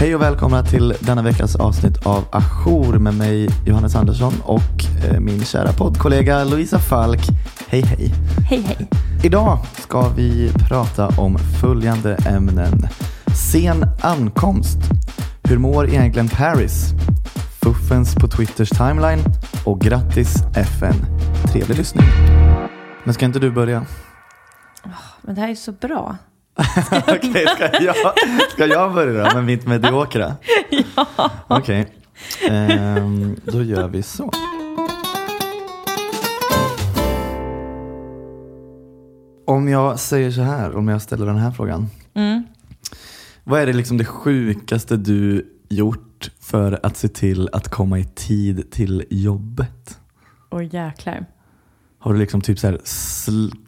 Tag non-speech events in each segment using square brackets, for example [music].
Hej och välkomna till denna veckas avsnitt av Ajour med mig Johannes Andersson och eh, min kära poddkollega Lovisa Falk. Hej hej! Hej hej! Idag ska vi prata om följande ämnen. Sen ankomst. Hur mår egentligen Paris? Fuffens på Twitters timeline och grattis FN. Trevlig lyssning. Men ska inte du börja? Men det här är så bra. [laughs] Okej, ska, jag, ska jag börja då med mitt mediokra? ja. Okej, Ehm, då gör vi så. Om jag säger så här, om jag ställer den här frågan. Mm. Vad är det liksom det sjukaste du gjort för att se till att komma i tid till jobbet? Åh jäklar. Har du liksom typ så här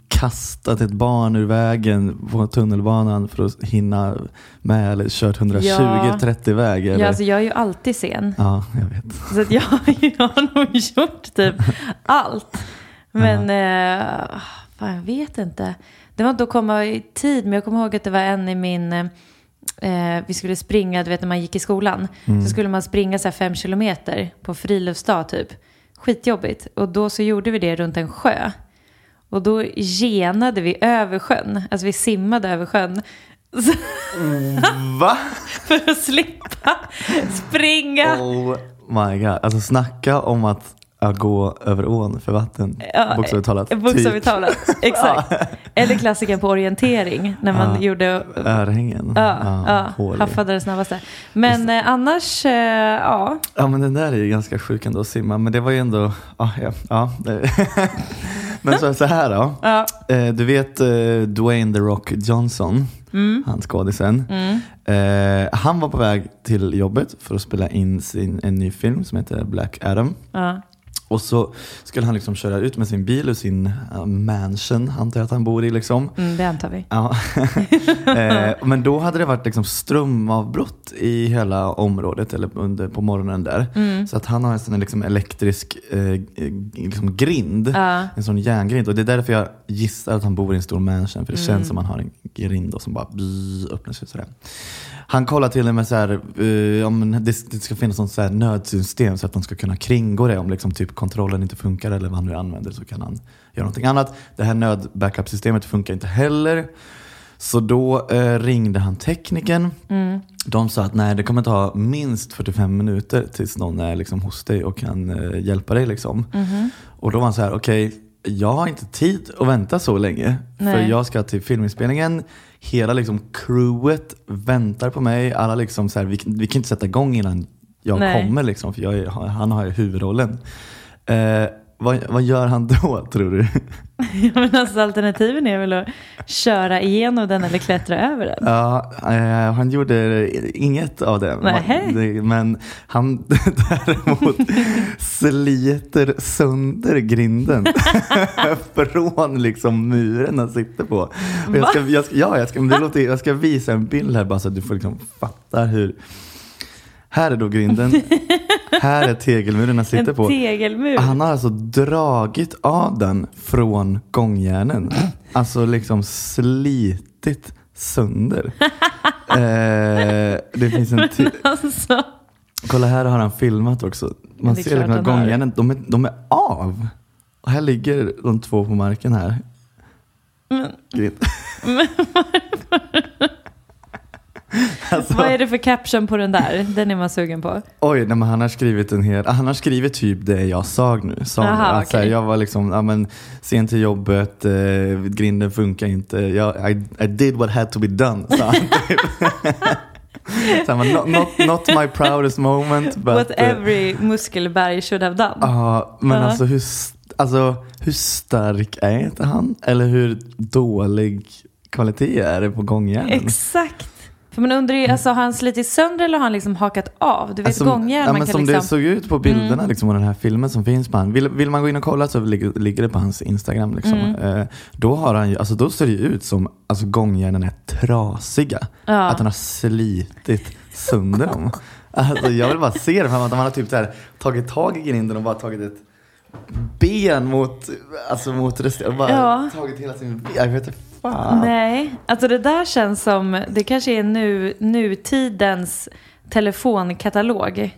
kastat ett barn ur vägen på tunnelbanan för att hinna med eller kört 120-30 väg? Eller? Ja, alltså jag är ju alltid sen. ja, jag vet. Så att jag, [laughs] jag har nog gjort typ allt. Men eh, fan, jag vet inte. Det var inte att komma i tid, men jag kommer ihåg att det var en i min... Eh, vi skulle springa, du vet när man gick i skolan. Så skulle man springa så här fem kilometer på friluftsdag typ. Skitjobbigt. Och då så gjorde vi det runt en sjö. Och då genade vi över sjön. Alltså vi simmade över sjön. Så, Va? [laughs] för att slippa springa. Oh my god. Alltså snacka om att ja, gå över ån för vatten. Ja, Bokstavligt talat. Bokstavligt Typ. talat, [laughs] exakt. Eller klassiken på orientering när man Ja. gjorde Örhängen. Ja, ja, hålig. haffade det snabbaste. Men eh, annars, eh, ja. Ja men den där är ju ganska sjuk ändå att simma. Men det var ju ändå, ja. ja, ja. [laughs] men så, så här då. ja. Eh, Du vet eh, Dwayne The Rock Johnson, Mm. han skådisen. Mm. Eh, han var på väg till jobbet för att spela in sin, en ny film som heter Black Adam. Ja. Och så skulle han liksom köra ut med sin bil ur sin uh, mansion, antar jag att han bor i. Liksom. Mm, det antar vi. Ja. [laughs] eh, men då hade det varit liksom strömavbrott i hela området eller under, på morgonen där. Mm. Så att han har en sån liksom elektrisk eh, liksom grind, Ja. en sån järngrind. Och det är därför jag gissar att han bor i en stor mansion. För det Mm. känns som han har en grind och som bara bzz, öppnar sig sådär. Han kollar till och med så här, eh, om det, det ska finnas så här nödsystem så att man ska kunna kringgå det. Om liksom typ kontrollen inte funkar eller vad han nu använder så kan han göra någonting annat. Det här nöd-backup-systemet funkar inte heller. Så då eh, ringde han tekniken. Mm. De sa att nej, det kommer ta minst 45 minuter tills någon är liksom hos dig och kan eh, hjälpa dig. Liksom. Mhm. Och då var han så här, okej, jag har inte tid att vänta så länge. För Nej. jag ska till filminspelningen. Hela liksom crewet väntar på mig. Alla liksom så här, vi, vi kan inte sätta igång innan jag Nej. kommer. Liksom, för jag han har ju huvudrollen. Eh, vad, vad gör han då tror du? [laughs] Ja, men alltså, alternativen är väl att köra igenom den eller klättra över den. Ja, eh, han gjorde inget av det. Det- Men han [laughs] däremot sliter sönder grinden [laughs] från liksom muren han sitter på. Och jag ska, jag ska, ja, jag ska, men det låter, jag ska visa en bild här bara så att du får liksom fatta hur. Här är då grinden. [laughs] här är tegelmuren han sitter En på. tegelmur. Han har alltså dragit av den från gångjärnen. Alltså liksom slitit sönder. [laughs] eh, det finns en till. Alltså, Kolla här har han filmat också. Man ser liksom att gångjärnen, de är, de är av. Och här ligger de två på marken här. men, Grind. [laughs] alltså, vad är det för caption på den där? Den är man sugen på. Oj, nej, men han har skrivit en hel, han har skrivit typ det jag sa nu. Sa. Aha, att, så här, okej. jag var liksom, ja, men, sen till jobbet, eh, grinden funkar inte. Jag, I, I did what had to be done, sa han typ. [laughs] så not, not, not my proudest moment. But, What eh, every muskelberg should have done. Ja, men Ja. alltså, hur, alltså hur stark är inte han? Eller hur dålig kvalitet är det på gångjärnen? Exakt. För man undrar ju, alltså, har han slitit sönder eller har han liksom hakat av? Du vet Alltså, gångjärn, ja, man men kan som liksom... det såg ut på bilderna liksom, och den här filmen som finns på han. Vill, vill man gå in och kolla så ligger, ligger det på hans Instagram. Liksom. Mm. Eh, då, har han alltså, då ser det ju ut som alltså, gångjärnen är trasiga. Ja. Att han har slitit sönder dem. Alltså, jag vill bara se det, att man har typ så här, tagit tag i grinden och bara tagit ett ben mot, alltså mot resten. Bara Ja. tagit hela sin... Jag vet inte fan. Nej, alltså det där känns som, det kanske är nu, nutidens telefonkatalog.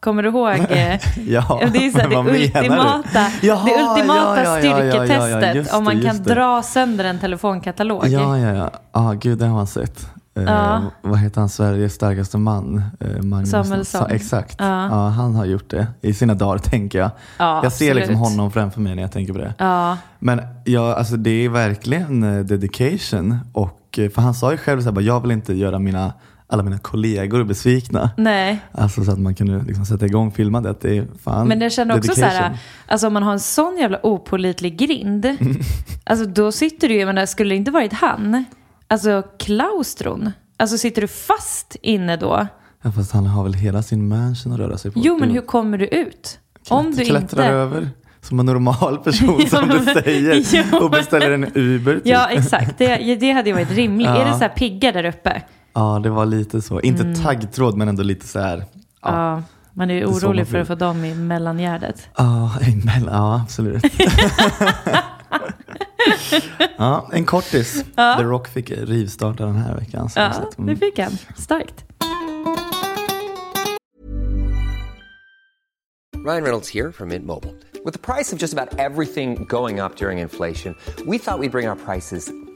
Kommer du ihåg? [laughs] eh, [laughs] Ja, det är så här, [laughs] det ultimata, Jaha, det ultimata ja, ja, ja, ja, styrketestet. just om man det, kan det. dra sönder en telefonkatalog. Ja, ja, ja. Ah, gud, det har man sett. Eh, Ja. Vad heter han, Sveriges starkaste man? Eh, Magnus Samuelsson. Sa- Exakt. Ja. Ja. han har gjort det i sina dagar, [laughs] tänker jag. Ja, jag ser liksom honom framför mig när jag tänker på det. Ja, Men ja, alltså det är verkligen eh, dedication. Och, eh, för han sa ju själv bara, jag vill inte göra mina, alla mina kollegor besvikna. nej. Alltså så att man kunde liksom sätta igång filmandet. Det är fan Men jag känner också så här, dedication. alltså om man har en sån jävla opålitlig grind, [laughs] alltså då sitter du ju, menar, skulle det inte varit han, alltså klaustron, alltså sitter du fast inne då? Ja, fast han har väl hela sin mansion att röra sig på. Jo, men Du hur kommer du ut? Om du klättrar inte... över som en normal person [laughs] Ja, som du säger [laughs] Jo, och beställer en Uber. Typ. Ja, exakt. Det, det hade ju varit rimligt. Ja. Är det så här pigga där uppe? ja, det var lite så. Inte taggtråd men ändå lite så här. Mm. Ja. man är ju är orolig man för att få dem i mellangärdet. Ja, emellan. Ja, absolut. [laughs] ja, en kortis. Ja. The Rock fick rivstarta den här veckan. Så Ja, så mm. det fick han. Starkt. Ryan Reynolds here from Mint Mobile. With the price of just about everything going up during inflation, we thought we'd bring our prices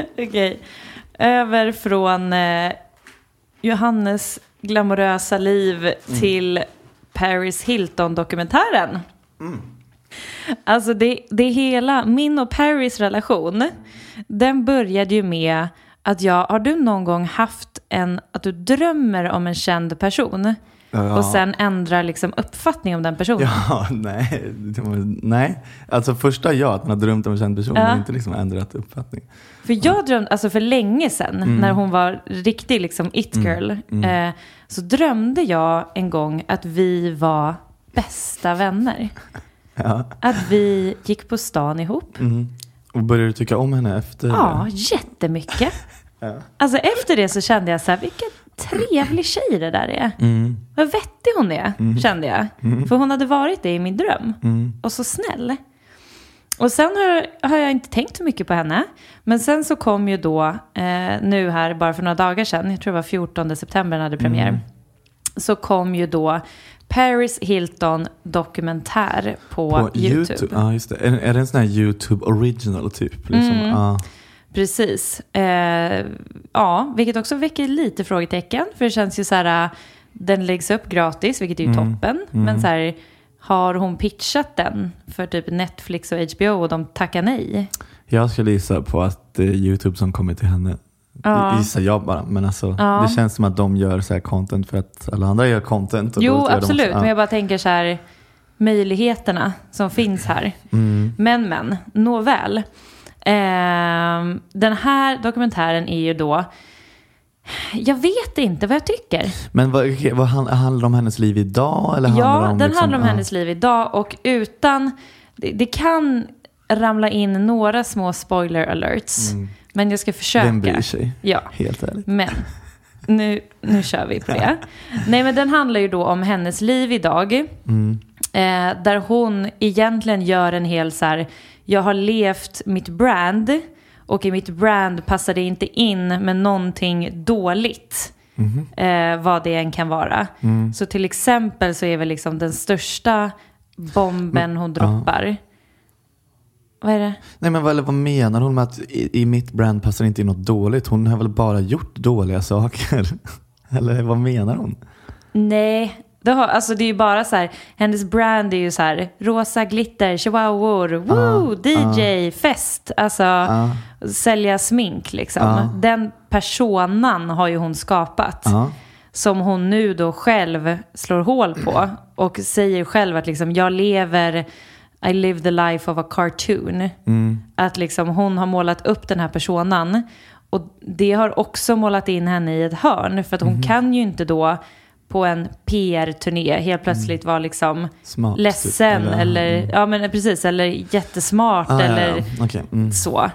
[laughs] Okej. Över från eh, Johannes glamorösa liv till Paris Hilton-dokumentären. Alltså det, det hela, min och Paris relation, den började ju med att jag, har du någon gång haft en, att du drömmer om en känd person Ja. och sen ändrar liksom uppfattning om den personen? Ja, [laughs] nej. nej. Alltså första ja, att man har drömt om en känd person Ja. men inte liksom ändrat uppfattning. För jag drömde, alltså för länge sedan, Mm. när hon var riktig liksom it girl, Eh, så drömde jag en gång att vi var bästa vänner. [laughs] Ja. Att vi gick på stan ihop. Och började du tycka om henne efter Ja, det? jättemycket. [laughs] Alltså efter det så kände jag så här, vilken trevlig tjej det där är. Mm. Vad vettig hon är, kände jag. För hon hade varit det i min dröm. Och så snäll. Och sen har, har jag inte tänkt så mycket på henne. Men sen så kom ju då, eh, nu här bara för några dagar sedan, jag tror det var 14 september den hade premiär. Så kom ju då Paris Hilton dokumentär på, På YouTube. YouTube? Ja, just det. Är, är det en sån här YouTube original typ? Liksom? Mm. Precis. Eh, ja, vilket också väcker lite frågetecken. För det känns ju så här, äh, den läggs upp gratis, vilket är ju toppen. Men så här, har hon pitchat den för typ Netflix och HBO och de tackar nej? Jag skulle gissa på att det är YouTube som kommer till henne. Ja. Gissar jag bara. Men alltså, Ja. det känns som att de gör så här content för att alla andra gör content. och Jo, de absolut. också- ja. Men jag bara tänker så här, möjligheterna som finns här. Mm. Men, men, nåväl. Ehm, den här dokumentären är ju då, jag vet inte vad jag tycker. Men vad, vad hand- handlar det om hennes liv idag? Eller handlar Ja, om den liksom, handlar om ja. hennes liv idag och utan, det, det kan ramla in några små spoiler alerts. Men jag ska försöka. Vem bryr sig? Ja. Helt ärligt. Men nu, nu kör vi på det. Nej men den handlar ju då om hennes liv idag. Eh, där hon egentligen gör en hel så här, jag har levt mitt brand och i mitt brand passar det inte in med någonting dåligt. Eh, vad det än kan vara. Så till exempel så är väl liksom den största bomben hon droppar. Vad är det? Nej men vad, vad menar hon med att i, i mitt brand passar inte in något dåligt? Hon har väl bara gjort dåliga saker? [laughs] Eller vad menar hon? Nej, det, har, alltså det är ju bara så här, hennes brand är ju så här, rosa glitter, chihuahuor, woo, DJ, fest, alltså sälja smink liksom. Den personan har ju hon skapat. Som hon nu då själv slår hål på [clears throat] och säger själv att liksom, jag lever, I live the life of a cartoon. Att liksom hon har målat upp den här personan och det har också målat in henne i ett hörn för att hon kan ju inte då på en PR-turné helt plötsligt var liksom Smart, typ, ledsen eller- eller, ja men precis, eller jättesmart Ah, ja, eller ja. Okej, mm. så.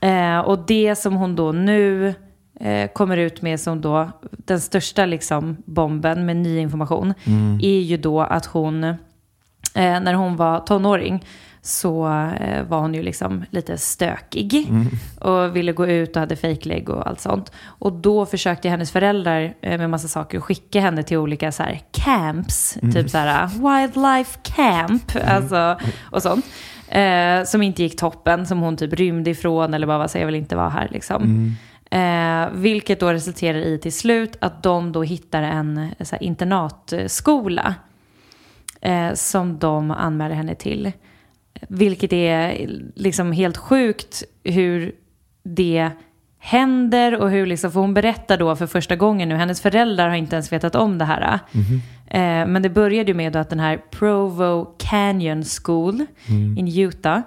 Eh, och det som hon då nu eh, kommer ut med som då den största liksom bomben med ny information är ju då att hon, eh, när hon var tonåring, så eh, var hon ju liksom lite stökig och ville gå ut och hade fejklägg och allt sånt. Och då försökte hennes föräldrar eh, med massa saker skicka henne till olika så här camps, typ så här wildlife camp, alltså, och sånt. Eh, som inte gick toppen, som hon typ rymde ifrån eller bara var så jag vill inte vara här liksom. Eh, vilket då resulterar i till slut att de då hittar en eh, så här, internatskola eh, som de anmäler henne till. Vilket är liksom helt sjukt hur det händer och hur liksom, för hon berättar då för första gången nu, hennes föräldrar har inte ens vetat om det här. Eh, men det började ju med att den här Provo Canyon School in Utah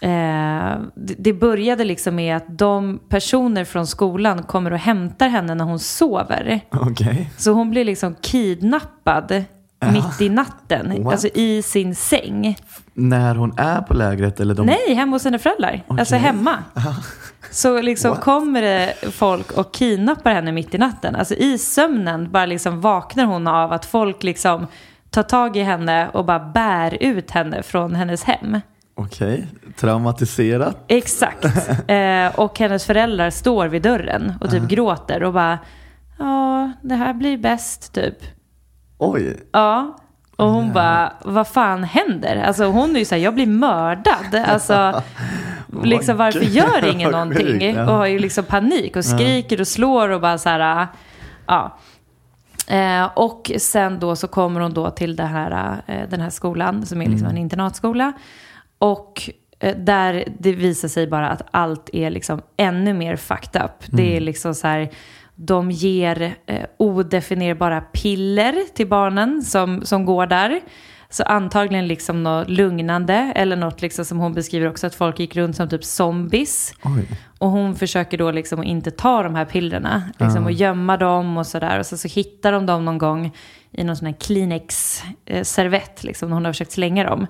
Eh, det, det började liksom med att de personer från skolan kommer och hämtar henne när hon sover. Okej. Så hon blir liksom kidnappad mitt i natten, What? alltså i sin säng. När hon är på lägret eller de... Nej, hemma hos sina föräldrar. Alltså Okej. hemma. Så liksom What? kommer det folk och kidnappar henne mitt i natten. Alltså i sömnen bara liksom vaknar hon av att folk liksom tar tag i henne och bara bär ut henne från hennes hem. Okej, traumatiserat. Exakt. [laughs] Eh, och hennes föräldrar står vid dörren och typ gråter och bara ja, det här blir bäst typ. Oj, Ja. Och hon bara, vad fan händer? Alltså hon är ju såhär, jag blir mördad. Alltså, [laughs] liksom varför gör ingen någonting? Och har ju liksom panik och skriker och slår och bara så här, ja. Eh, och sen då så kommer hon då till här, eh, den här skolan som är liksom en internatskola. Och eh, där det visar sig bara att allt är liksom ännu mer fucked up. Det är liksom så här, de ger eh, odefinierbara piller till barnen som, som går där. Så antagligen liksom något lugnande eller något liksom som hon beskriver också att folk gick runt som typ zombies. oj. Och hon försöker då liksom att inte ta de här pillerna. Liksom och gömma dem och sådär. Och så, så hittar de dem någon gång i någon sån här Kleenex-servett. Liksom, när hon har försökt slänga dem.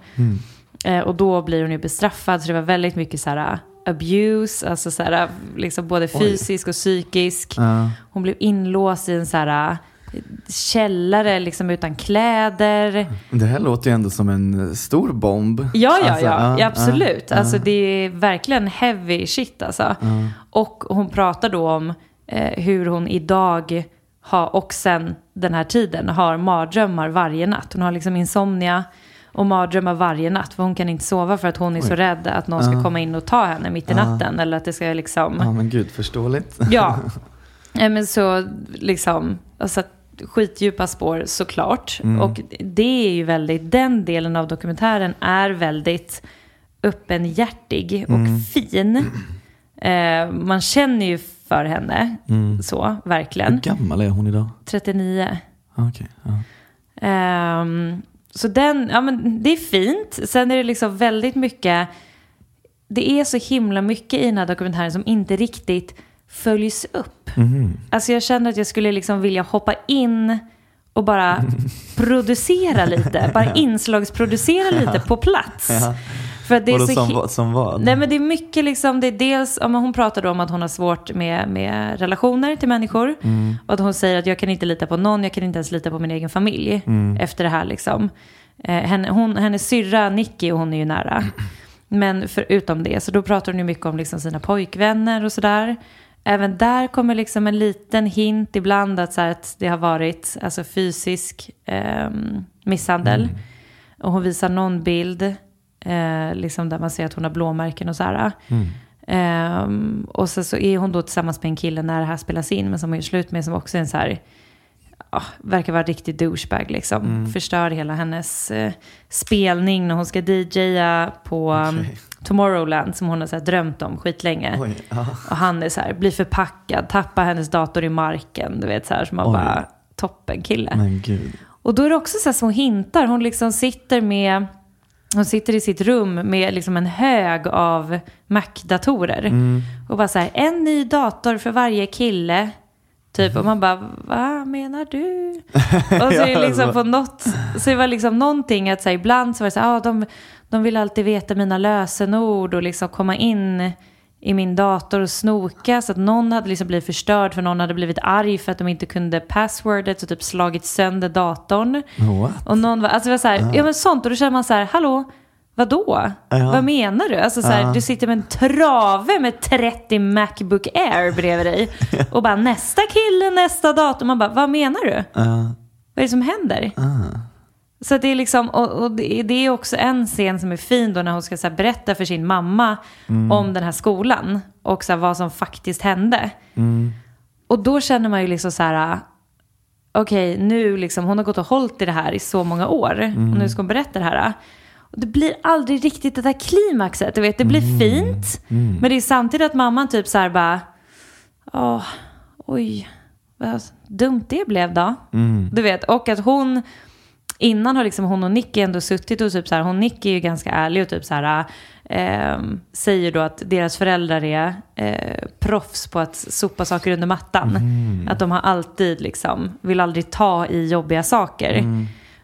Eh, och då blir hon ju bestraffad. Så det var väldigt mycket så här abuse. Alltså så här, liksom både fysisk och psykisk. Ja. Hon blev inlåst i en så här källare liksom utan kläder. Det här låter ju ändå som en stor bomb. Ja, ja, Alltså, ja, ja, absolut. ja, Alltså det är verkligen heavy shit alltså. Och hon pratar då om eh, hur hon idag har, och sen den här tiden, har mardrömmar varje natt. Hon har liksom insomnia och mardrömmar varje natt. För hon kan inte sova för att hon är så rädd att någon ska komma in och ta henne mitt i natten. Eller att det ska liksom... Ja, men gud, förståeligt. [laughs] Ja, [laughs] men så liksom, alltså skitdjupa spår såklart. Och det är ju väldigt, den delen av dokumentären är väldigt öppenhjärtig och fin. Eh, man känner ju för henne, så Hur verkligen. gammal är hon idag? 39. Ah, Okej. ja. Ehm, så den, ja men det är fint. Sen är det liksom väldigt mycket, det är så himla mycket i den här dokumentären som inte riktigt följs upp. Alltså jag känner att jag skulle liksom vilja hoppa in och bara [laughs] producera lite, bara inslagsproducera lite på plats. För det är så som, som vad? Nej men det är mycket liksom, det är dels, ja, men hon om att hon har svårt med, med relationer till människor. Och att hon säger att jag kan inte lita på någon, jag kan inte ens lita på min egen familj. Efter det här liksom. Eh, henne, hon, hennes syrra Nicky, hon är ju nära. Men förutom det, så då pratar hon ju mycket om liksom sina pojkvänner och sådär. Även där kommer liksom en liten hint ibland att, så här, att det har varit alltså, fysisk ehm, misshandel. Och hon visar någon bild eh, liksom där man ser att hon har blåmärken och så här. Ehm, och så, så är hon då tillsammans med en kille när det här spelas in, men som hon gör slut med, som också är en så här, ja, verkar vara riktig douchebag liksom. Förstör hela hennes eh, spelning när hon ska DJa på um, Tomorrowland som hon har så här, drömt om skitlänge. Oj, ja. Och han är så här, blir förpackad, tappar hennes dator i marken, du vet så här, som man Oj. bara, toppen kille. Och då är det också så här små hintar. Hon liksom sitter med, hon sitter i sitt rum med liksom en hög av Mac-datorer. Och bara så här, en ny dator för varje kille. Typ, och man bara, vad menar du? [laughs] Och så är det Ja, liksom alltså. på något, så det var liksom någonting att så här, ibland så var det så här, ah, de, de vill alltid veta mina lösenord och liksom komma in i min dator och snoka så att någon hade liksom blivit förstörd för någon hade blivit arg för att de inte kunde passwordet och typ slagit sönder datorn. What? Och någon var, alltså det var så här, ja men sånt och då känner man så här, hallå, vadå? Ja. Vad menar du? Alltså så här, du sitter med en trave med 30 Macbook Air bredvid dig [laughs] och bara nästa kille, nästa dator. Man bara, vad menar du? Ja. Vad är det som händer? Så det är liksom, och, och det, är också en scen som är fin då när hon ska så berätta för sin mamma om den här skolan och så vad som faktiskt hände. Och då känner man ju liksom så här, okej nu liksom, hon har gått och hållit i det här i så många år och nu ska hon berätta det här. Och det blir aldrig riktigt det där klimaxet, du vet, det blir fint. Men det är samtidigt att mamman typ så här bara, åh, oj, vad dumt det blev då. Du vet, och att hon, innan har liksom hon och Nicky ändå suttit och typ så här, hon Nicky är ju ganska ärlig och typ så här, ehm, säger då att deras föräldrar är eh, proffs på att sopa saker under mattan. Att de har alltid liksom, vill aldrig ta i jobbiga saker.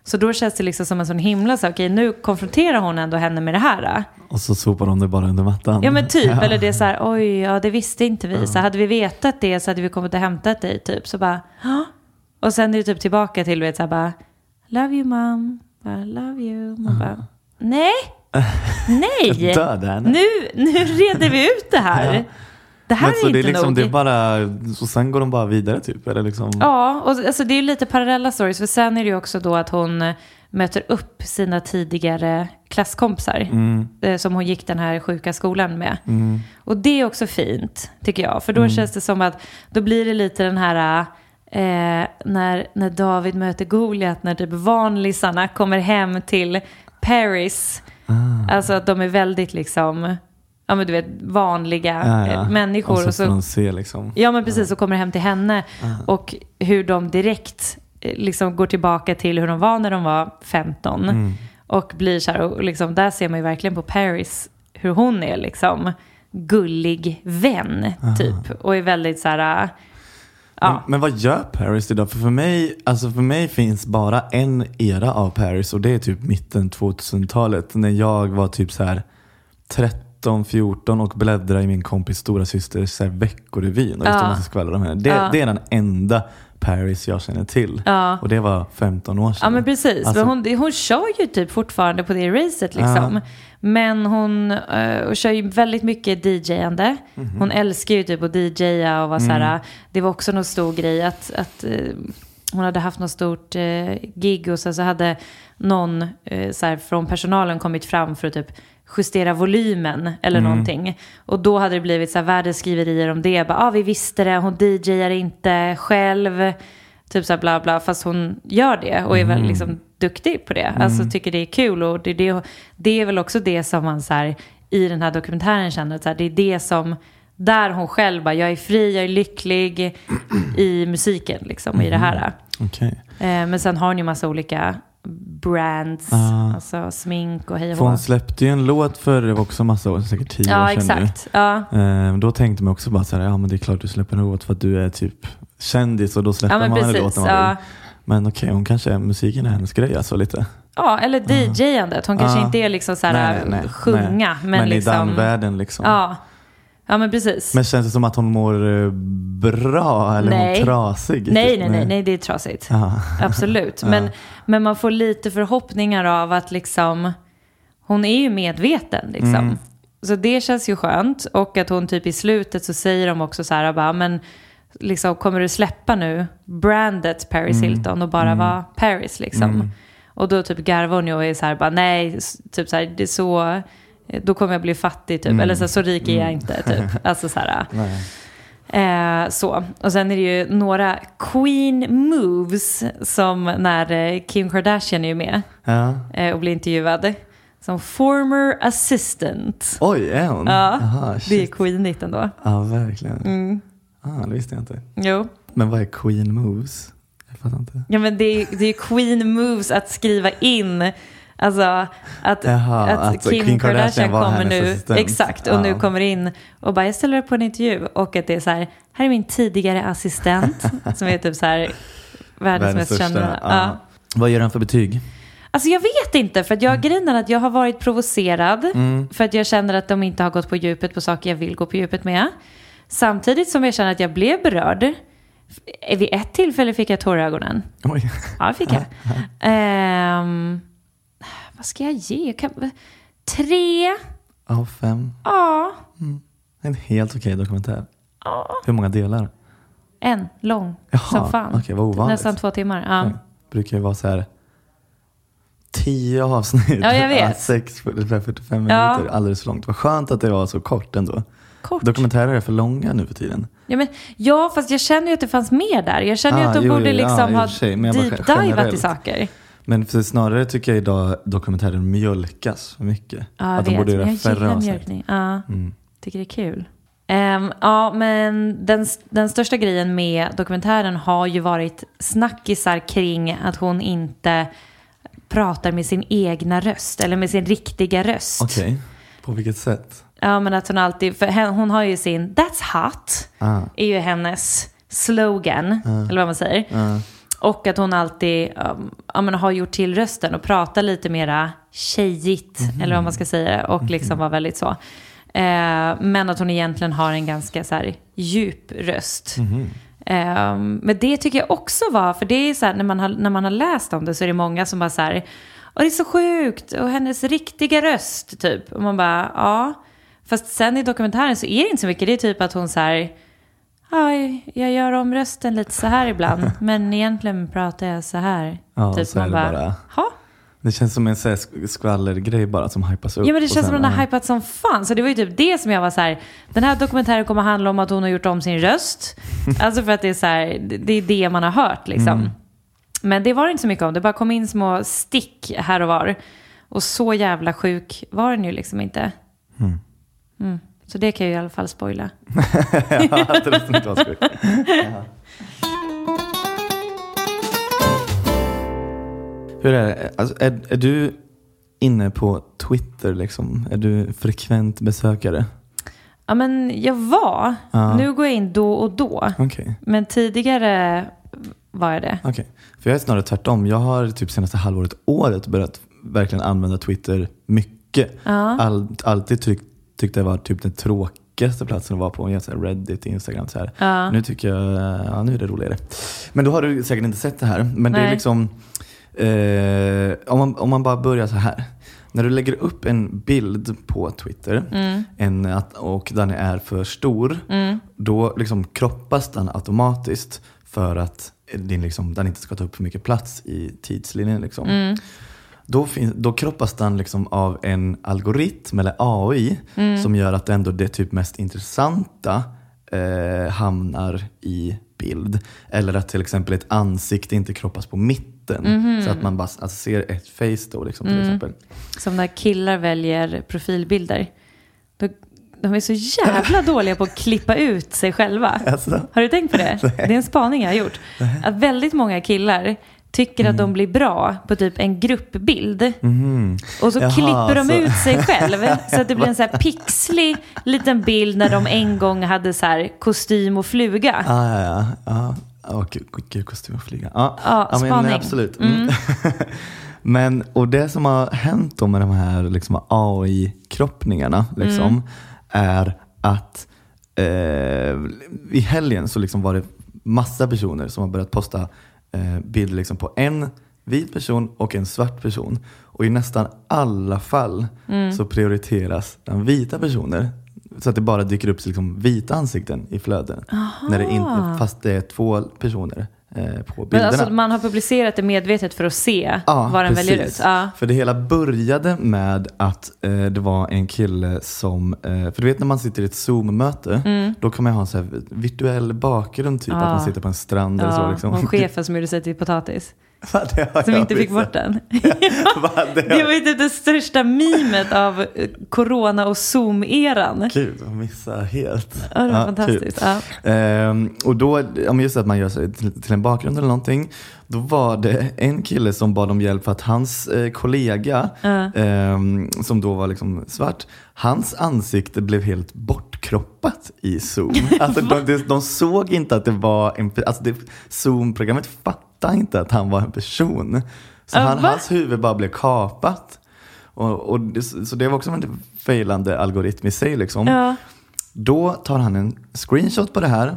Så då känns det liksom som en sån himla så okej nu konfronterar hon ändå henne med det här. Och så sopar de det bara under mattan. Ja men typ, eller det är så här, oj, ja det visste inte vi. Så hade vi vetat det så hade vi kommit och hämtat dig typ. Så bara, ja. Och sen är det typ tillbaka till, vet så här bara, love you mom, bara, love you. Man bara, nej, nej, [laughs] Döda henne. nu, nu reder vi ut det här. Det här Men är så inte det är liksom, nog. det är bara, så sen går de bara vidare typ? Eller liksom, Ja, och alltså det är ju lite parallella stories. För sen är det ju också då att hon eh, möter upp sina tidigare klasskompisar. eh, Som hon gick den här sjuka skolan med. Och det är också fint, tycker jag. För då känns det som att då blir det lite den här... Eh, när, när David möter Goliat, när typ vanlisarna kommer hem till Paris. Alltså att de är väldigt liksom, ja men du vet, vanliga Ja, ja. eh, människor. Och så och så de se liksom. Ja men precis, och kommer hem till henne. Och hur de direkt eh, liksom går tillbaka till hur de var när de var 15. Och blir så här, och liksom, där ser man ju verkligen på Paris hur hon är liksom gullig vän typ. Och är väldigt så här, äh, Men, vad gör Paris idag? För, för, mig, alltså för mig finns bara en era av Paris och det är typ mitten 2000-talet. När jag var typ så här 13, 14 och bläddrade i min kompis stora systers veckorevyn och Ja. massa skvaller om henne. Det, Ja. det är den enda Paris jag känner till. Ja. Och det var 15 år sedan. Ja men precis, Alltså- hon, hon kör ju typ fortfarande på det racet liksom. Men hon uh, kör ju väldigt mycket DJande. Mhm. Hon älskar ju typ att DJa och vara så här, Mm. det var också någon stor grej att, att eh, hon hade haft något stort eh, gig och sen så hade någon så här, från personalen kommit fram för att typ justera volymen eller Mm. någonting. Och då hade det blivit så här värdeskriverier om det. Bara, ah, vi visste det, hon DJar inte själv. Typ så här bla bla, fast hon gör det och är Mm. väl liksom duktig på det. Alltså tycker det är kul och det, det, det är väl också det som man så här, i den här dokumentären känner att så här, det är det som, där hon själv bara, jag är fri, jag är lycklig i musiken liksom, i det här. Okej. Eh, men sen har hon ju massa olika brands, Ah. alltså smink och hej och För hon släppte ju en låt för också massa år, säkert 10 Ja, år sedan nu. exakt. Ja. Eh, Då tänkte man också bara så här, ja men det är klart du släpper en låt för att du är typ kändis och då släpper Ja, man precis, låt när man ja. vill. Men okej, hon kanske är, musiken är hennes grej alltså lite. ja, eller DJandet. Hon kanske Ja. inte är liksom så här sjunga, nej. men, men liksom... i den världen liksom. Ja. ja, men precis. Men känns det som att hon mår eh, bra eller Nej. hon trasig? nej, nej, nej, nej, det är trasigt. Ja. Absolut. Men, men man får lite förhoppningar av att liksom, hon är ju medveten liksom. Mm. Så det känns ju skönt. Och att hon typ i slutet så säger de också så här, bara, men liksom, kommer du släppa nu brandet Paris Mm. Hilton och bara vara Paris liksom? Och då typ garvar hon ju och är så här, bara nej, typ så här, det är så, då kommer jag bli fattig typ. Eller så, här, så rik är jag inte typ. [laughs] Alltså så här. Mm. Nej. Eh, så. Och sen är det ju några Queen moves som när eh, Kim Kardashian är ju med Ja. eh, och blir intervjuad. Som former assistant. Oj, är hon? Ja, Aha, det är queenigt ändå. Ja, verkligen. Mm. Ah, det visste jag inte. Jo. Men vad är Queen Moves? Jag fattar inte. Ja men det är, det är Queen moves att skriva in Alltså att, Jaha, att, att Kim, Kim Kardashian, Kardashian kommer nu, assistent. exakt, och nu Ja. kommer in och bara jag ställer upp på en intervju och att det är så här, här är min tidigare assistent [laughs] som är typ så här världens mest kända. Ja. Vad ger han för betyg? Alltså jag vet inte, för att jag grejen är att jag har varit provocerad Mm. för att jag känner att de inte har gått på djupet på saker jag vill gå på djupet med. Samtidigt som jag känner att jag blev berörd. Vid ett tillfälle fick jag tårar i ögonen. Oj. Ja, det fick jag. [laughs] Ehm, vad ska jag ge? Jag kan, tre? Av fem. Ja. En helt okej dokumentär. Hur många delar? En, lång. Jaha, som fan. okej, vad ovanligt. Nästan två timmar. Ja. Det brukar ju vara så här tio avsnitt. Ja, jag vet. [laughs] Sex, 45 Ja. minuter, alldeles för långt. Vad skönt att det var så kort ändå. Kort. Dokumentärer är för långa nu för tiden. Ja, men, ja, fast jag känner ju att det fanns mer där. Jag känner ju Ah, att de jo, borde jo, ja, liksom och ha deep-divat i saker. Men för snarare tycker jag idag dokumentärer mjölkas för mycket. Ja, att de vet. borde men göra jag färre avsnitt. Ja, Mm. tycker det är kul. Ehm, ja, men den, den största grejen med dokumentären har ju varit snackisar kring att hon inte pratar med sin egna röst eller med sin riktiga röst. Okej, på vilket sätt? Ja, men att hon alltid, för hon har ju sin That's hot, Ah. är ju hennes slogan, eller vad man säger. Och att hon alltid um, ja, men har gjort till rösten och pratar lite mera tjejigt, eller vad man ska säga, och liksom var väldigt så. Eh, men att hon egentligen har en ganska så här, djup röst. Eh, men det tycker jag också var, för det är så här, när man har, när man har läst om det så är det många som bara så här, och det är så sjukt, och hennes riktiga röst typ. Och man bara, ja. Fast sen i dokumentären så är det inte så mycket, det är typ att hon så här, ja, jag gör om rösten lite så här ibland, [laughs] men egentligen pratar jag så här. Ja, typ så är man det bara, bara. "Ha?" Det känns som en så här sk- skvallergrej bara som hypas upp. Ja men det känns som att den har hypat som fan. Så det var ju typ det som jag var så här. Den här dokumentären kommer handla om att hon har gjort om sin röst. [laughs] alltså för att det är så här, det- det är det man har hört liksom. Mm. Men det var det inte så mycket om. Det bara kom in små stick här och var. Och så jävla sjuk var den ju liksom inte. Mm. Så det kan jag i alla fall spoila. [laughs] ja, inte. [laughs] Hur är det? Alltså, är, är du inne på Twitter liksom? Är du frekvent besökare? Ja men jag var. Ja. Nu går jag in då och då. Okej. Men tidigare var jag det. Okej, för jag är snarare tvärtom. Jag har typ senaste halvåret, året börjat verkligen använda Twitter mycket. All, alltid tyck, tyckte det var typ den tråkigaste platsen att vara på. Reddit, Instagram så här. Nu tycker jag, ja nu är det roligare. Men då har du säkert inte sett det här. Men det är Nej. liksom, eh, om, man, om man bara börjar så här. När du lägger upp en bild på Twitter en, att, och den är för stor, då liksom kroppas den automatiskt för att din liksom, den inte ska ta upp för mycket plats i tidslinjen. Liksom. Då, fin- då kroppas den liksom av en algoritm eller AI som gör att ändå det typ mest intressanta eh, hamnar i bild. Eller att till exempel ett ansikte inte kroppas på mitten. Så att man bara alltså, ser ett face då liksom, till exempel. Som när killar väljer profilbilder. Då, de är så jävla [laughs] dåliga på att klippa ut sig själva. Alltså. Har du tänkt på det? Det är en spaning jag har gjort. Att väldigt många killar tycker att de blir bra på typ en gruppbild. Och så Jaha, klipper de så- ut sig själv. [laughs] Så att det blir en så här pixlig liten bild när de en gång hade så här kostym och fluga. Ah, ja, ja. ja. Åh, gud, gud, kostym och flyga. Ja, Ja, men, spaning. absolut. Mm. [laughs] men, och det som har hänt då med de här liksom, AI-kroppningarna liksom, Mm. är att eh, i helgen så liksom var det massa personer som har börjat posta eh, bilder liksom på en vit person och en svart person. Och i nästan alla fall Mm. så prioriteras den vita personen. Så att det bara dyker upp liksom vita ansikten i flöden. När det inte, fast det är två personer eh, på Men bilderna. alltså man har publicerat det medvetet för att se vad den väljer ut. Ja. För det hela började med att eh, det var en kille som, eh, för du vet när man sitter i ett Zoom-möte, Mm. då kan man ha en så här virtuell bakgrund, typ att man sitter på en strand eller så. Ja, Liksom. och chefen [laughs] som gjorde sig till potatis. [laughs] Va, Som inte fick bort den. [laughs] Va, det Det var ju typ det största mimet av eh, corona och zoom-eran. Gud, jag missade helt. Ja, det var Ja, fantastiskt. kul. Ja. Ehm, och då, just att man gör sig till, till en bakgrund eller någonting. Då var det en kille som bad om hjälp för att hans eh, kollega, ehm, som då var liksom svart, hans ansikte blev helt bortkroppat i Zoom. [laughs] Alltså de, de, de såg inte att det var en alltså det, Zoom-programmet fattade inte att han var en person. Så Ja, han, hans huvud bara blev kapat. Och, och det, så det var också en failande algoritm i sig. Liksom. Ja. Då tar han en screenshot på det här,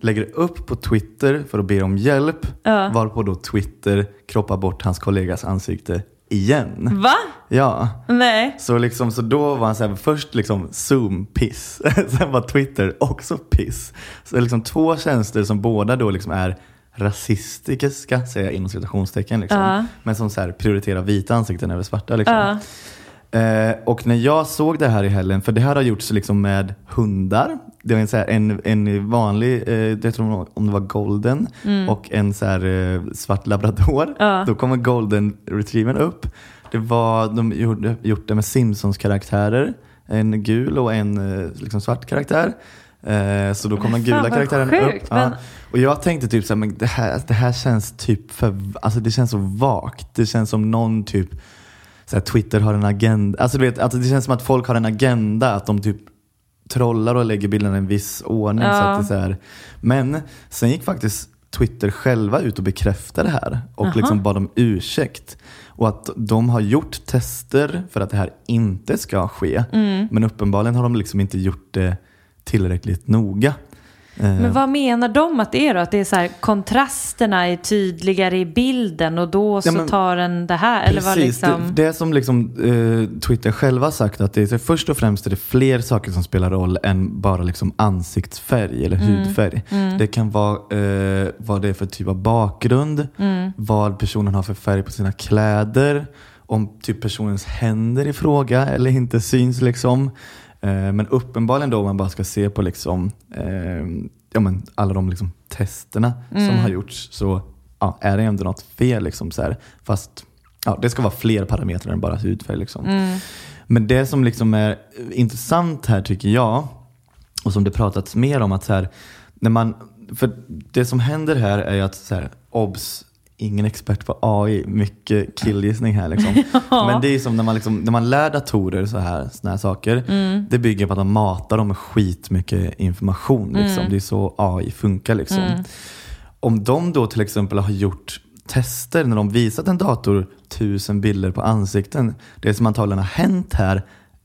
lägger upp på Twitter för att be om hjälp, Ja. varpå då Twitter kroppar bort hans kollegas ansikte igen. Va? Ja, Nej. så, liksom, så då var han så här, först liksom Zoom piss, [laughs] sen var Twitter också piss. Så liksom två tjänster som båda då liksom är rasistiska, säger jag inom citationstecken, liksom, Ja. men som så här prioriterar vita ansikten över svarta. Liksom. Ja. Eh, och när jag såg det här i helgen, för det här har gjorts liksom med hundar. Det var en, en, en vanlig, eh, jag tror om det var golden och en så här, eh, svart labrador. Ja. Då kommer golden retrievern upp. Det var, de gjorde, gjort det med Simpsons karaktärer. En gul och en eh, liksom svart karaktär. Eh, så då kom den gula karaktären sjukt, upp. Ja. men- Och jag tänkte typ såhär, men det här, det här känns typ för, alltså det känns så vagt. Det känns som någon typ så här, Twitter har en agenda. Alltså, du vet, alltså det känns som att folk har en agenda. Att de typ trollar och lägger bilderna i en viss ordning. Så Ja. att det så här. Men sen gick faktiskt Twitter själva ut och bekräftade det här. Och liksom bad om ursäkt. Och att de har gjort tester för att det här inte ska ske. Mm. Men uppenbarligen har de liksom inte gjort det tillräckligt noga. Eh, Men vad menar de att det är då? Att det är så här, kontrasterna är tydligare i bilden och då så Ja, men- tar den det här? Eller vad Precis, liksom... det, det som liksom, eh, Twitter själva sagt att det är, så först och främst är det fler saker som spelar roll än bara liksom ansiktsfärg eller Mm. hudfärg. Det kan vara eh, vad det är för typ av bakgrund, Mm. vad personen har för färg på sina kläder, om typ personens händer i fråga eller inte syns liksom. Eh, men uppenbarligen då om man bara ska se på liksom, eh, ja, men alla de liksom testerna Mm. som har gjorts så ja, är det ändå något fel. Liksom, så här. Fast ja, det ska vara fler parametrar än bara hudfärg. Liksom. Mm. Men det som liksom är intressant här tycker jag, och som det pratats mer om, att så här, när man, för det som händer här är ju att, så här, obs, ingen expert på AI, mycket killgissning här. Liksom. [laughs] Men det är som när man, liksom, när man lär datorer så här, såna här saker, det bygger på att man matar dem med skitmycket information. Liksom. Det är så AI funkar. Liksom. Om de då till exempel har gjort tester när de visat en dator tusen bilder på ansikten. Det som antagligen har hänt här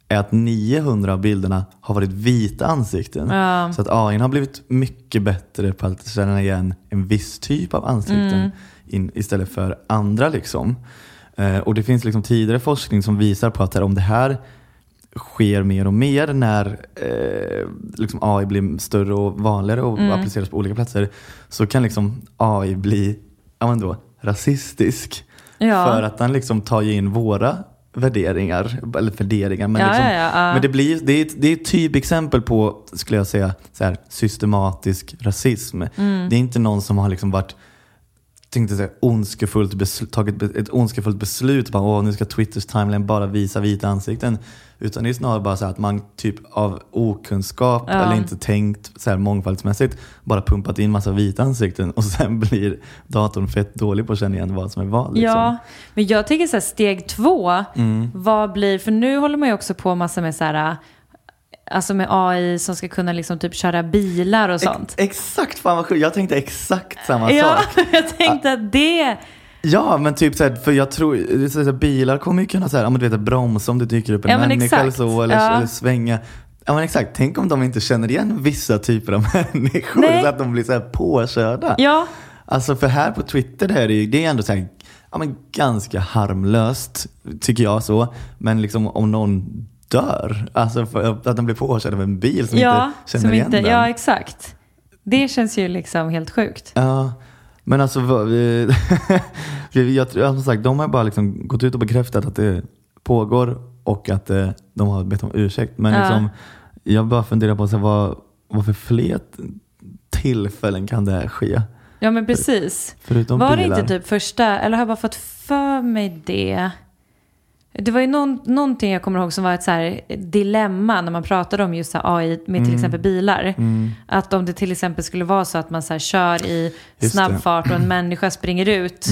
är att 900 av bilderna har varit vita ansikten. Ja. Så att AI har blivit mycket bättre på att känna igen en viss typ av ansikten in, istället för andra. Liksom. Eh, och det finns liksom tidigare forskning som visar på att om det här sker mer och mer när eh, liksom AI blir större och vanligare och appliceras på olika platser så kan liksom AI bli ja, då, rasistisk. Ja. För att den liksom tar ju in våra värderingar, eller värderingar, men, Ja, liksom, ja, men det, blir, det, är ett, det är ett typexempel på, skulle jag säga, så här, systematisk rasism. Mm. Det är inte någon som har liksom varit tänkte säga, ondskefullt tagit ett ondskefullt beslut. Bara, Åh, nu ska Twitters timeline bara visa vita ansikten. Utan det är snarare bara så att man typ av okunskap eller inte tänkt så här mångfaldsmässigt bara pumpat in massa vita ansikten och sen [laughs] blir datorn fett dålig på att känna igen vad som är vad. Liksom. Ja, men jag tänker så här, steg två, Mm. vad blir, för nu håller man ju också på massa med så här, alltså med AI som ska kunna liksom typ köra bilar och sånt. Ex- exakt, fan vad sjukt. Jag tänkte exakt samma Ja, sak. [laughs] jag tänkte att det, Ja, men typ så här, för jag tror, så här, bilar kommer ju kunna så här, ja, men du vet, bromsa om det dyker upp en Ja, människa eller så, eller, Ja. eller svänga. Ja men exakt, tänk om de inte känner igen vissa typer av [laughs] människor Nej. så att de blir så här påkörda. ja, Alltså för här på Twitter det är ju, det är ändå så här, ja, men ganska harmlöst, tycker jag så. Men liksom om någon dör, alltså för att den blir påkörd av en bil som ja, inte känner som igen inte, den. ja exakt. Det känns ju liksom helt sjukt. Ja, men alltså [laughs] jag, tror- som sagt, de har bara liksom gått ut och bekräftat att det pågår och att eh, de har bett om ursäkt. Men Ja. liksom, jag bara funderar på så här, vad, vad för fler tillfällen kan det här ske? Ja men precis. Förutom var det bilar. inte typ första, eller har jag bara fått för mig det? Det var ju någon, någonting jag kommer ihåg som var ett så här dilemma när man pratade om just AI med Mm. till exempel bilar. Att om det till exempel skulle vara så att man så kör i Just snabb. Mm. fart och en människa springer ut.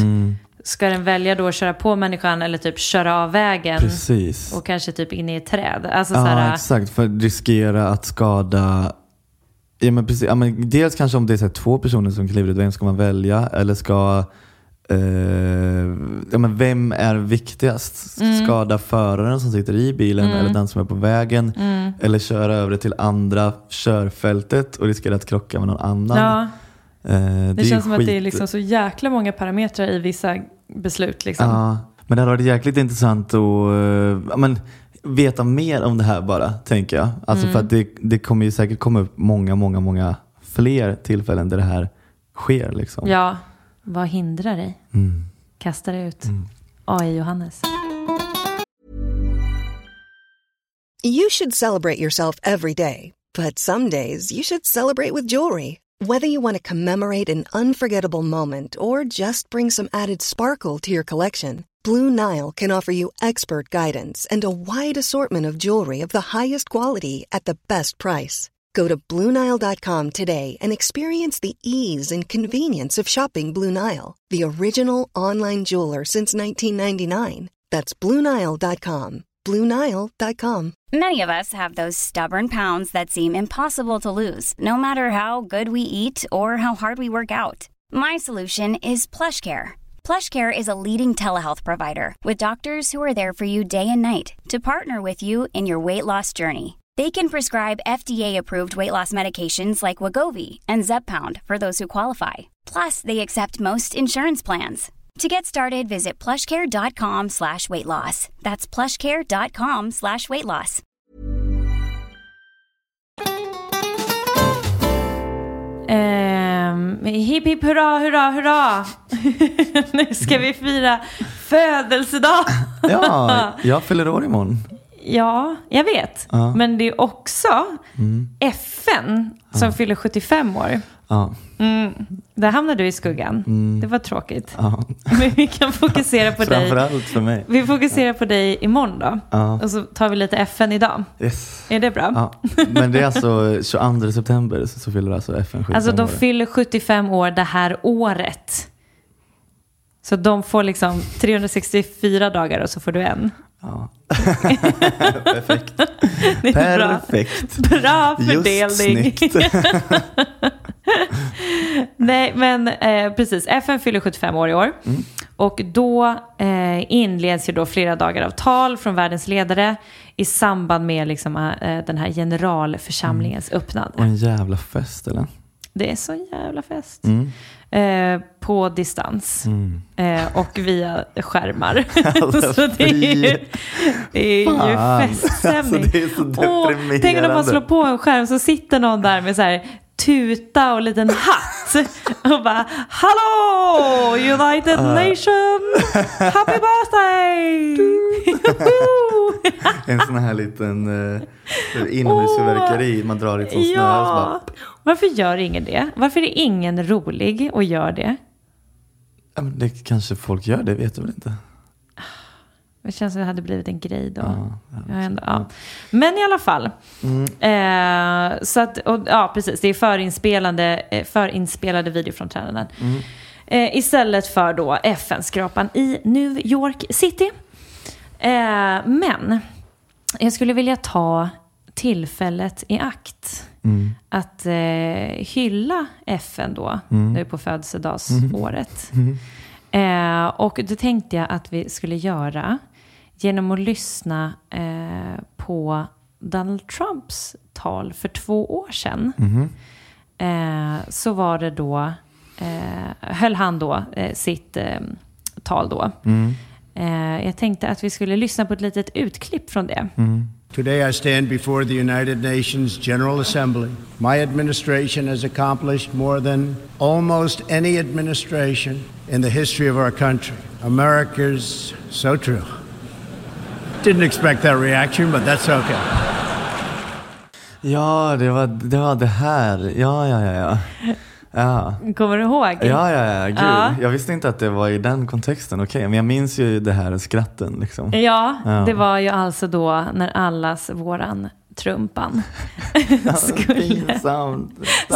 Ska den välja då att köra på människan eller typ köra av vägen Precis. och kanske typ in i ett träd? Alltså så Ja, här, exakt. För att riskera att skada Ja, men precis. Ja, men dels kanske om det är så två personer som kliver ut, vem ska man välja? Eller ska eh, ja, men vem är viktigast? Mm. Skada föraren som sitter i bilen eller den som är på vägen? Mm. Eller köra över det till andra körfältet och riskera att krocka med någon annan? ja, Eh, det, ju känns som att det är skit- liksom så jäkla många parametrar i vissa beslut. Liksom. Ja, men det hade varit jäkligt intressant att eh, men, veta mer om det här bara, tänker jag. Alltså för att det, det kommer ju säkert komma upp många, många, många fler tillfällen där det här sker. Liksom. Ja, vad hindrar dig? Mm. Kasta dig ut. AI Johannes. You should celebrate yourself every day, but some days you should celebrate with jewelry. Whether you want to commemorate an unforgettable moment or just bring some added sparkle to your collection, Blue Nile can offer you expert guidance and a wide assortment of jewelry of the highest quality at the best price. Go to BlueNile.com today and experience the ease and convenience of shopping Blue Nile, the original online jeweler since 1999. That's BlueNile.com. BlueNile.com. Many of us have those stubborn pounds that seem impossible to lose, no matter how good we eat or how hard we work out. My solution is PlushCare. PlushCare is a leading telehealth provider with doctors who are there for you day and night to partner with you in your weight loss journey. They can prescribe FDA-approved weight loss medications like Wagovi and Zepbound for those who qualify. Plus, they accept most insurance plans. To get started, visit plushcare.com slash weight loss. That's plushcare.com slash weight loss. Ehm, hipp hipp hurra, hurra, hurra. [laughs] nu ska vi fira födelsedag. Ja, jag fyller år imorgon. Ja, jag vet. Ja. Men det är också FN som fyller 75 år. Ja, Där hamnar du i skuggan. Det var tråkigt. ja. [laughs] Men vi kan fokusera på dig. Framförallt för mig. Vi fokuserar på dig imorgon då. Ja. Och så tar vi lite FN idag. Yes. Är det bra? Ja. Men det är alltså 22 september så så fyller alltså FN 75 Alltså de år. fyller 75 år det här året. Så de får liksom 364 dagar och så får du en. Ja. [laughs] Perfekt. Bra. Perfekt. Bra Just fördelning. snyggt. [laughs] Nej, men eh, precis. FN fyller 75 år i år. Mm. Och då eh, inleds ju då flera dagar av tal från världens ledare i samband med liksom, eh, den här generalförsamlingens öppnande. Och en jävla fest eller? Det är så jävla fest. Mm. Eh, på distans. Eh, och via skärmar. Alltså, [laughs] [laughs] så det är ju, det är ju feststämning. Alltså, det är så deprimerande. tänk när man slår på en skärm så sitter någon där med så här tuta och liten hatt [laughs] och bara Hallå United Nation! Happy birthday! En sån här liten uh, inomhusfyrverkeri man drar i två snören och så bara... Varför gör ingen det? Varför är ingen rolig och gör det? Ja, men det kanske folk gör, det vet du väl inte? Det känns som att det hade blivit en grej då. Ja, Ja, ändå, ja. Men i alla fall. Eh, så att, och, ja, precis. Det är eh, förinspelade videoframträdanden. Eh, istället för då FN-skrapan i New York City. Eh, men jag skulle vilja ta tillfället i akt. Att eh, hylla FN då, nu på födelsedagsåret. Eh, och det tänkte jag att vi skulle göra genom att lyssna eh, på Donald Trumps tal för två år sedan. Eh, så var det då, eh, höll han då eh, sitt eh, tal då. Eh, jag tänkte att vi skulle lyssna på ett litet utklipp från det. Today I stand before the United Nations General Assembly. My administration has accomplished more than almost any administration in the history of our country. America's so true. Didn't expect that reaction, but that's okay. Ja, det var det, var det här. Ja, ja, ja. ja. Ja. Kommer du ihåg? Ja, ja, ja, gud. Ja. Jag visste inte att det var i den kontexten. Okej, men jag minns ju det här skratten liksom. Ja, Ja. det var ju alltså då när allas våran Trumpan. [laughs] Skulle,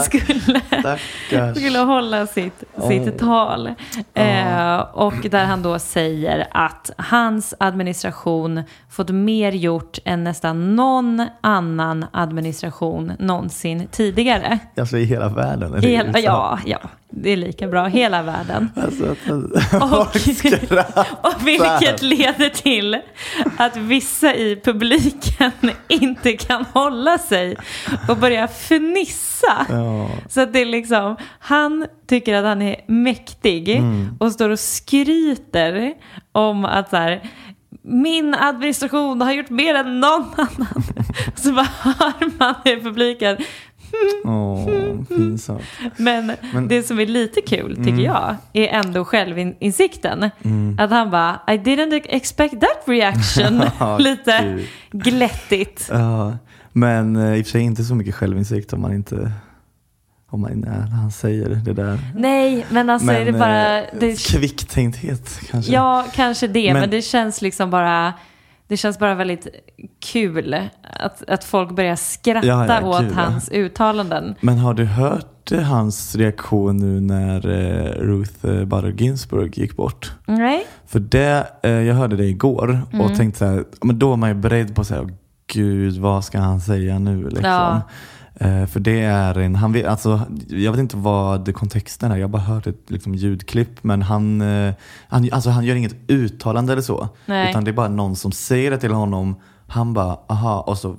skulle, skulle hålla sitt, sitt tal. Eh, och där han då säger att hans administration fått mer gjort än nästan någon annan administration någonsin tidigare. Alltså i hela världen. eller Hela, ja, ja, det är lika bra. Hela världen. Alltså, [laughs] Och, [laughs] och vilket leder till att vissa i publiken [laughs] inte kan hålla sig och börja fnissa. Ja. Så att det är liksom, han tycker att han är mäktig och står och skryter om att så här, min administration har gjort mer än någon annan. Så bara hör man i publiken. Åh, pinsamt. Men, Men- Mm. det som är lite kul tycker jag är ändå självinsikten. Att han bara, I didn't expect that reaction. [laughs] Lite gud. glättigt. Ja, men eh, i och för sig inte så mycket självinsikt om man inte om man, när han säger det där. Nej, men alltså är det bara... eh, Det, kvicktänkthet kanske. ja, kanske det. Men, Men- det känns liksom bara... Det känns bara väldigt kul att, att folk börjar skratta Ja, ja, åt ja. hans uttalanden. Men har du hört eh, hans reaktion nu när eh, Ruth eh, Bader Ginsburg gick bort? Nej? För det, jag hörde det igår Mm. och tänkte så här, men då är man ju beredd på att säga, gud vad ska han säga nu liksom. Ja. Eh, för det är en, han vet, alltså, jag vet inte vad kontexten är, jag har bara hört ett liksom, ljudklipp men han, eh, han, alltså, han gör inget uttalande eller så. Nej. Utan det är bara någon som säger det till honom, han bara aha och så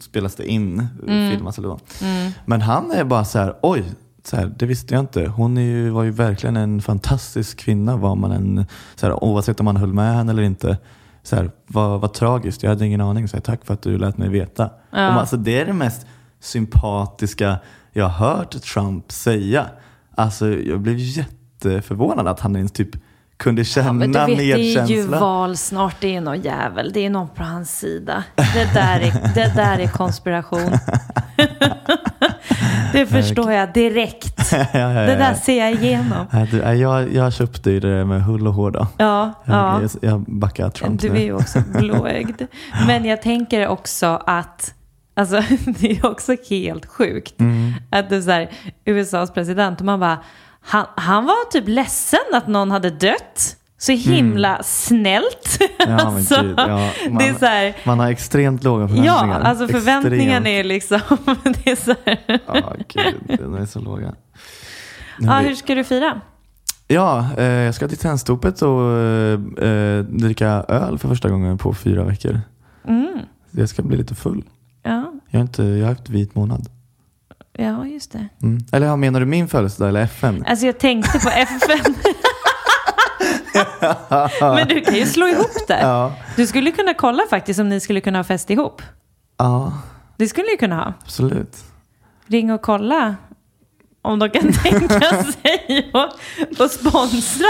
spelas det in, Mm. filmas eller vad. Men han är bara så här, oj, så här, det visste jag inte. Hon ju, var ju verkligen en fantastisk kvinna var man än, så här, oavsett om man höll med henne eller inte. Så här, vad, vad tragiskt, jag hade ingen aning. Så här, Tack för att du lät mig veta. Och man, alltså, det är det mest sympatiska jag har hört Trump säga. Alltså, jag blev jätteförvånad att han ens typ kunde känna Ja, men du vet, det är ju medkänsla. val snart. Det är någon jävel. Det är någon på hans sida. Det där är, det där är konspiration. [laughs] det förstår jag direkt. [laughs] ja, ja, Det där ser jag igenom. Du, jag, jag köpte ju det med hull och hår då. Ja, ja. Jag, jag backar Trump Du nu. är ju också [laughs] blåögd. Men jag tänker också att Alltså [laughs] det är också helt sjukt Mm. att det är så här, USAs president och man bara han, han var typ ledsen att någon hade dött. Så himla snällt. Mm. Ja, men Alltså, gud, ja, [laughs] man, det är så här, man har extremt låga ja, förväntningar. alltså förväntningarna är liksom, [laughs] det är så här. Ja, gud, de är så låga. Ja, hur ska du fira? Ja, eh, jag ska till Tennstopet och eh, eh, dricka öl för första gången på fyra veckor. Mm. Jag ska bli lite full. Ja, Jag har, inte, jag har haft vit månad. ja, just det. Mm. Eller ja, menar du min födelsedag eller FN? Alltså jag tänkte på FN. [laughs] Men du kan ju slå ihop det. Ja. Du skulle kunna kolla faktiskt om ni skulle kunna ha fest ihop. Ja, Det skulle ni kunna ha. absolut. Ring och kolla om de kan [laughs] tänka sig att att sponsra.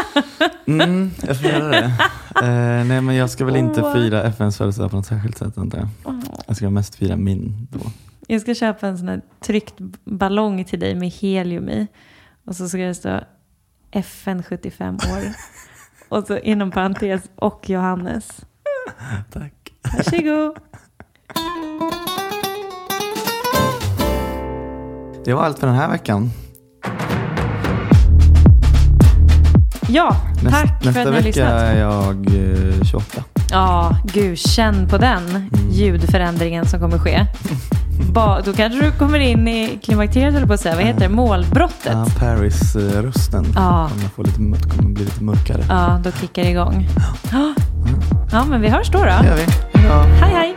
Mm, jag får göra det. [laughs] Eh, nej, men jag ska väl inte fira FNs födelsedag på något särskilt sätt. Antar jag. jag ska mest fira min då. Jag ska köpa en sån här tryckt ballong till dig med helium i. Och så ska det stå FN 75 år. [laughs] Och så inom parentes och Johannes. Tack. Varsågod. Det var allt för den här veckan. Ja, Näst, tack för nästa att ni har vecka lyssnat. är jag eh, 28. Ja, gud, känn på den ljudförändringen som kommer ske. [laughs] Ba, då kanske du kommer in i klimakteriet, eller på att säga. Vad heter det? Målbrottet. Ja, Paris-rösten Ja. kommer, få lite, kommer bli lite mörkare. Ja, då kickar det igång. Ja. [gasps] Ja, men vi hörs då. då. Det gör vi. Ja. Hej, hej.